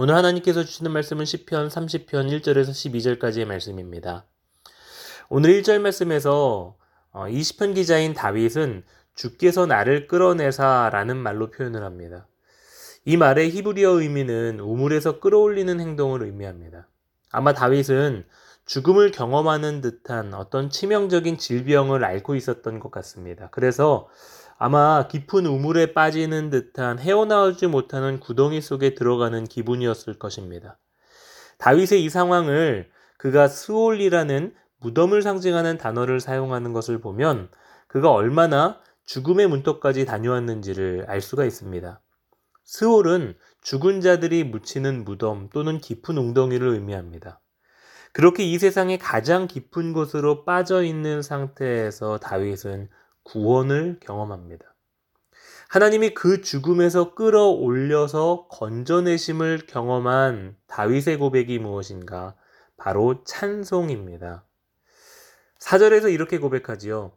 오늘 하나님께서 주시는 말씀은 10편 30편 1절에서 12절까지의 말씀입니다. 오늘 1절 말씀에서 20편 어, 기자인 다윗은 주께서 나를 끌어내사 라는 말로 표현을 합니다. 이 말의 히브리어 의미는 우물에서 끌어올리는 행동을 의미합니다. 아마 다윗은 죽음을 경험하는 듯한 어떤 치명적인 질병을 앓고 있었던 것 같습니다. 그래서 아마 깊은 우물에 빠지는 듯한 헤어나오지 못하는 구덩이 속에 들어가는 기분이었을 것입니다. 다윗의 이 상황을 그가 스올이라는 무덤을 상징하는 단어를 사용하는 것을 보면 그가 얼마나 죽음의 문턱까지 다녀왔는지를 알 수가 있습니다. 스올은 죽은 자들이 묻히는 무덤 또는 깊은 웅덩이를 의미합니다. 그렇게 이 세상의 가장 깊은 곳으로 빠져 있는 상태에서 다윗은 구원을 경험합니다. 하나님이 그 죽음에서 끌어올려서 건져내심을 경험한 다윗의 고백이 무엇인가? 바로 찬송입니다. 사절에서 이렇게 고백하지요.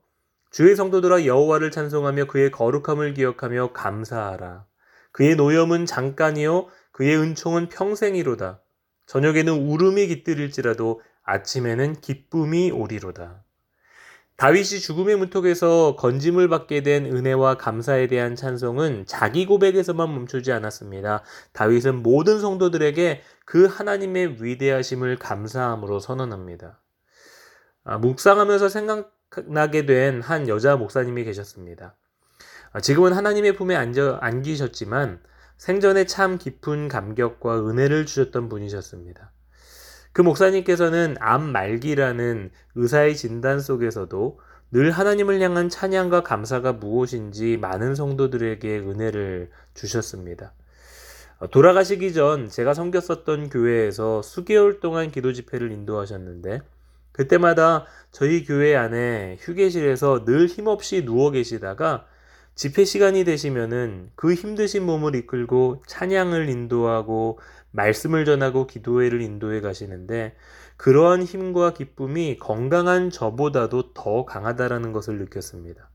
주의 성도들아 여호와를 찬송하며 그의 거룩함을 기억하며 감사하라. 그의 노염은 잠깐이요 그의 은총은 평생이로다. 저녁에는 울음이 깃들일지라도 아침에는 기쁨이 오리로다. 다윗이 죽음의 문턱에서 건짐을 받게 된 은혜와 감사에 대한 찬송은 자기 고백에서만 멈추지 않았습니다. 다윗은 모든 성도들에게 그 하나님의 위대하심을 감사함으로 선언합니다. 아, 묵상하면서 생각나게 된 한 여자 목사님이 계셨습니다. 아, 지금은 하나님의 품에 앉아, 안기셨지만 생전에 참 깊은 감격과 은혜를 주셨던 분이셨습니다. 그 목사님께서는 암 말기라는 의사의 진단 속에서도 늘 하나님을 향한 찬양과 감사가 무엇인지 많은 성도들에게 은혜를 주셨습니다. 어, 돌아가시기 전 제가 섬겼었던 교회에서 수개월 동안 기도 집회를 인도하셨는데 그때마다 저희 교회 안에 휴게실에서 늘 힘없이 누워 계시다가 집회 시간이 되시면은 그 힘드신 몸을 이끌고 찬양을 인도하고 말씀을 전하고 기도회를 인도해 가시는데 그러한 힘과 기쁨이 건강한 저보다도 더 강하다라는 것을 느꼈습니다.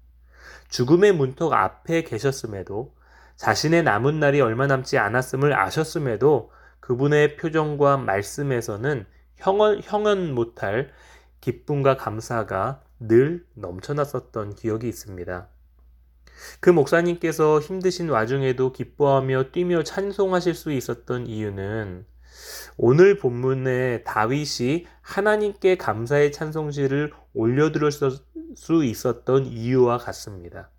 죽음의 문턱 앞에 계셨음에도 자신의 남은 날이 얼마 남지 않았음을 아셨음에도 그분의 표정과 말씀에서는 형언, 형언 못할 기쁨과 감사가 늘 넘쳐났었던 기억이 있습니다. 그 목사님께서 힘드신 와중에도 기뻐하며 뛰며 찬송하실 수 있었던 이유는 오늘 본문에 다윗이 하나님께 감사의 찬송시를 올려드릴 수 있었던 이유와 같습니다.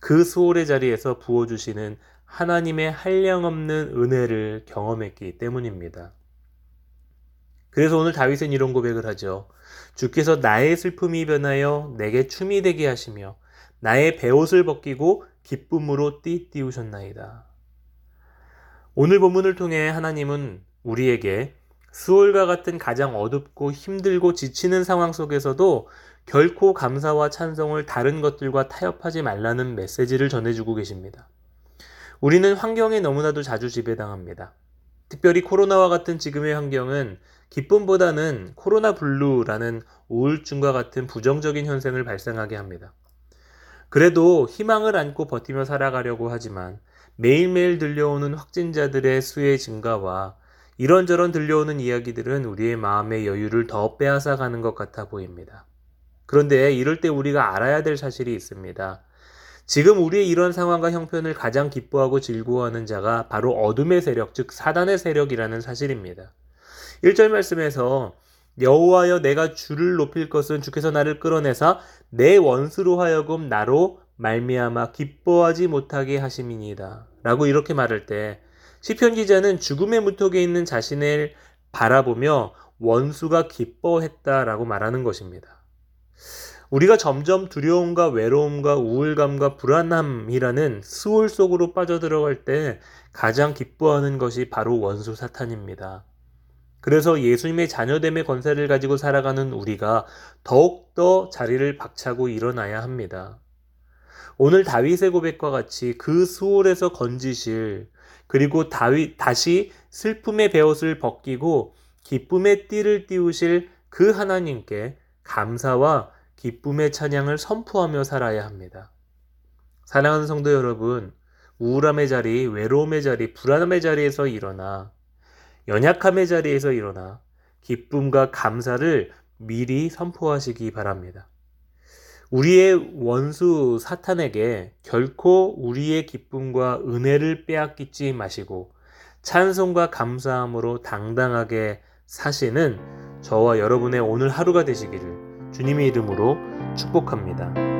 그 수월의 자리에서 부어주시는 하나님의 한량없는 은혜를 경험했기 때문입니다. 그래서 오늘 다윗은 이런 고백을 하죠. 주께서 나의 슬픔이 변하여 내게 춤이 되게 하시며 나의 베옷을 벗기고 기쁨으로 띠띠우셨나이다. 오늘 본문을 통해 하나님은 우리에게 스올과 같은 가장 어둡고 힘들고 지치는 상황 속에서도 결코 감사와 찬송을 다른 것들과 타협하지 말라는 메시지를 전해주고 계십니다. 우리는 환경에 너무나도 자주 지배당합니다. 특별히 코로나와 같은 지금의 환경은 기쁨보다는 코로나 블루라는 우울증과 같은 부정적인 현상을 발생하게 합니다. 그래도 희망을 안고 버티며 살아가려고 하지만 매일매일 들려오는 확진자들의 수의 증가와 이런저런 들려오는 이야기들은 우리의 마음의 여유를 더 빼앗아 가는 것 같아 보입니다. 그런데 이럴 때 우리가 알아야 될 사실이 있습니다. 지금 우리의 이런 상황과 형편을 가장 기뻐하고 즐거워하는 자가 바로 어둠의 세력, 즉 사단의 세력이라는 사실입니다. 1절 말씀에서 여호와여 내가 주를 높일 것은 주께서 나를 끌어내사 내 원수로 하여금 나로 말미암아 기뻐하지 못하게 하심이니이다. 라고 이렇게 말할 때 시편 기자는 죽음의 무턱에 있는 자신을 바라보며 원수가 기뻐했다라고 말하는 것입니다. 우리가 점점 두려움과 외로움과 우울감과 불안함이라는 수월 속으로 빠져들어갈 때 가장 기뻐하는 것이 바로 원수 사탄입니다. 그래서 예수님의 자녀됨의 권세를 가지고 살아가는 우리가 더욱더 자리를 박차고 일어나야 합니다. 오늘 다윗의 고백과 같이 그 수월에서 건지실 그리고 다윗 다시 슬픔의 베옷을 벗기고 기쁨의 띠를 띄우실 그 하나님께 감사와 기쁨의 찬양을 선포하며 살아야 합니다. 사랑하는 성도 여러분, 우울함의 자리, 외로움의 자리, 불안함의 자리에서 일어나 연약함의 자리에서 일어나 기쁨과 감사를 미리 선포하시기 바랍니다. 우리의 원수 사탄에게 결코 우리의 기쁨과 은혜를 빼앗기지 마시고 찬송과 감사함으로 당당하게 사시는 저와 여러분의 오늘 하루가 되시기를 주님의 이름으로 축복합니다.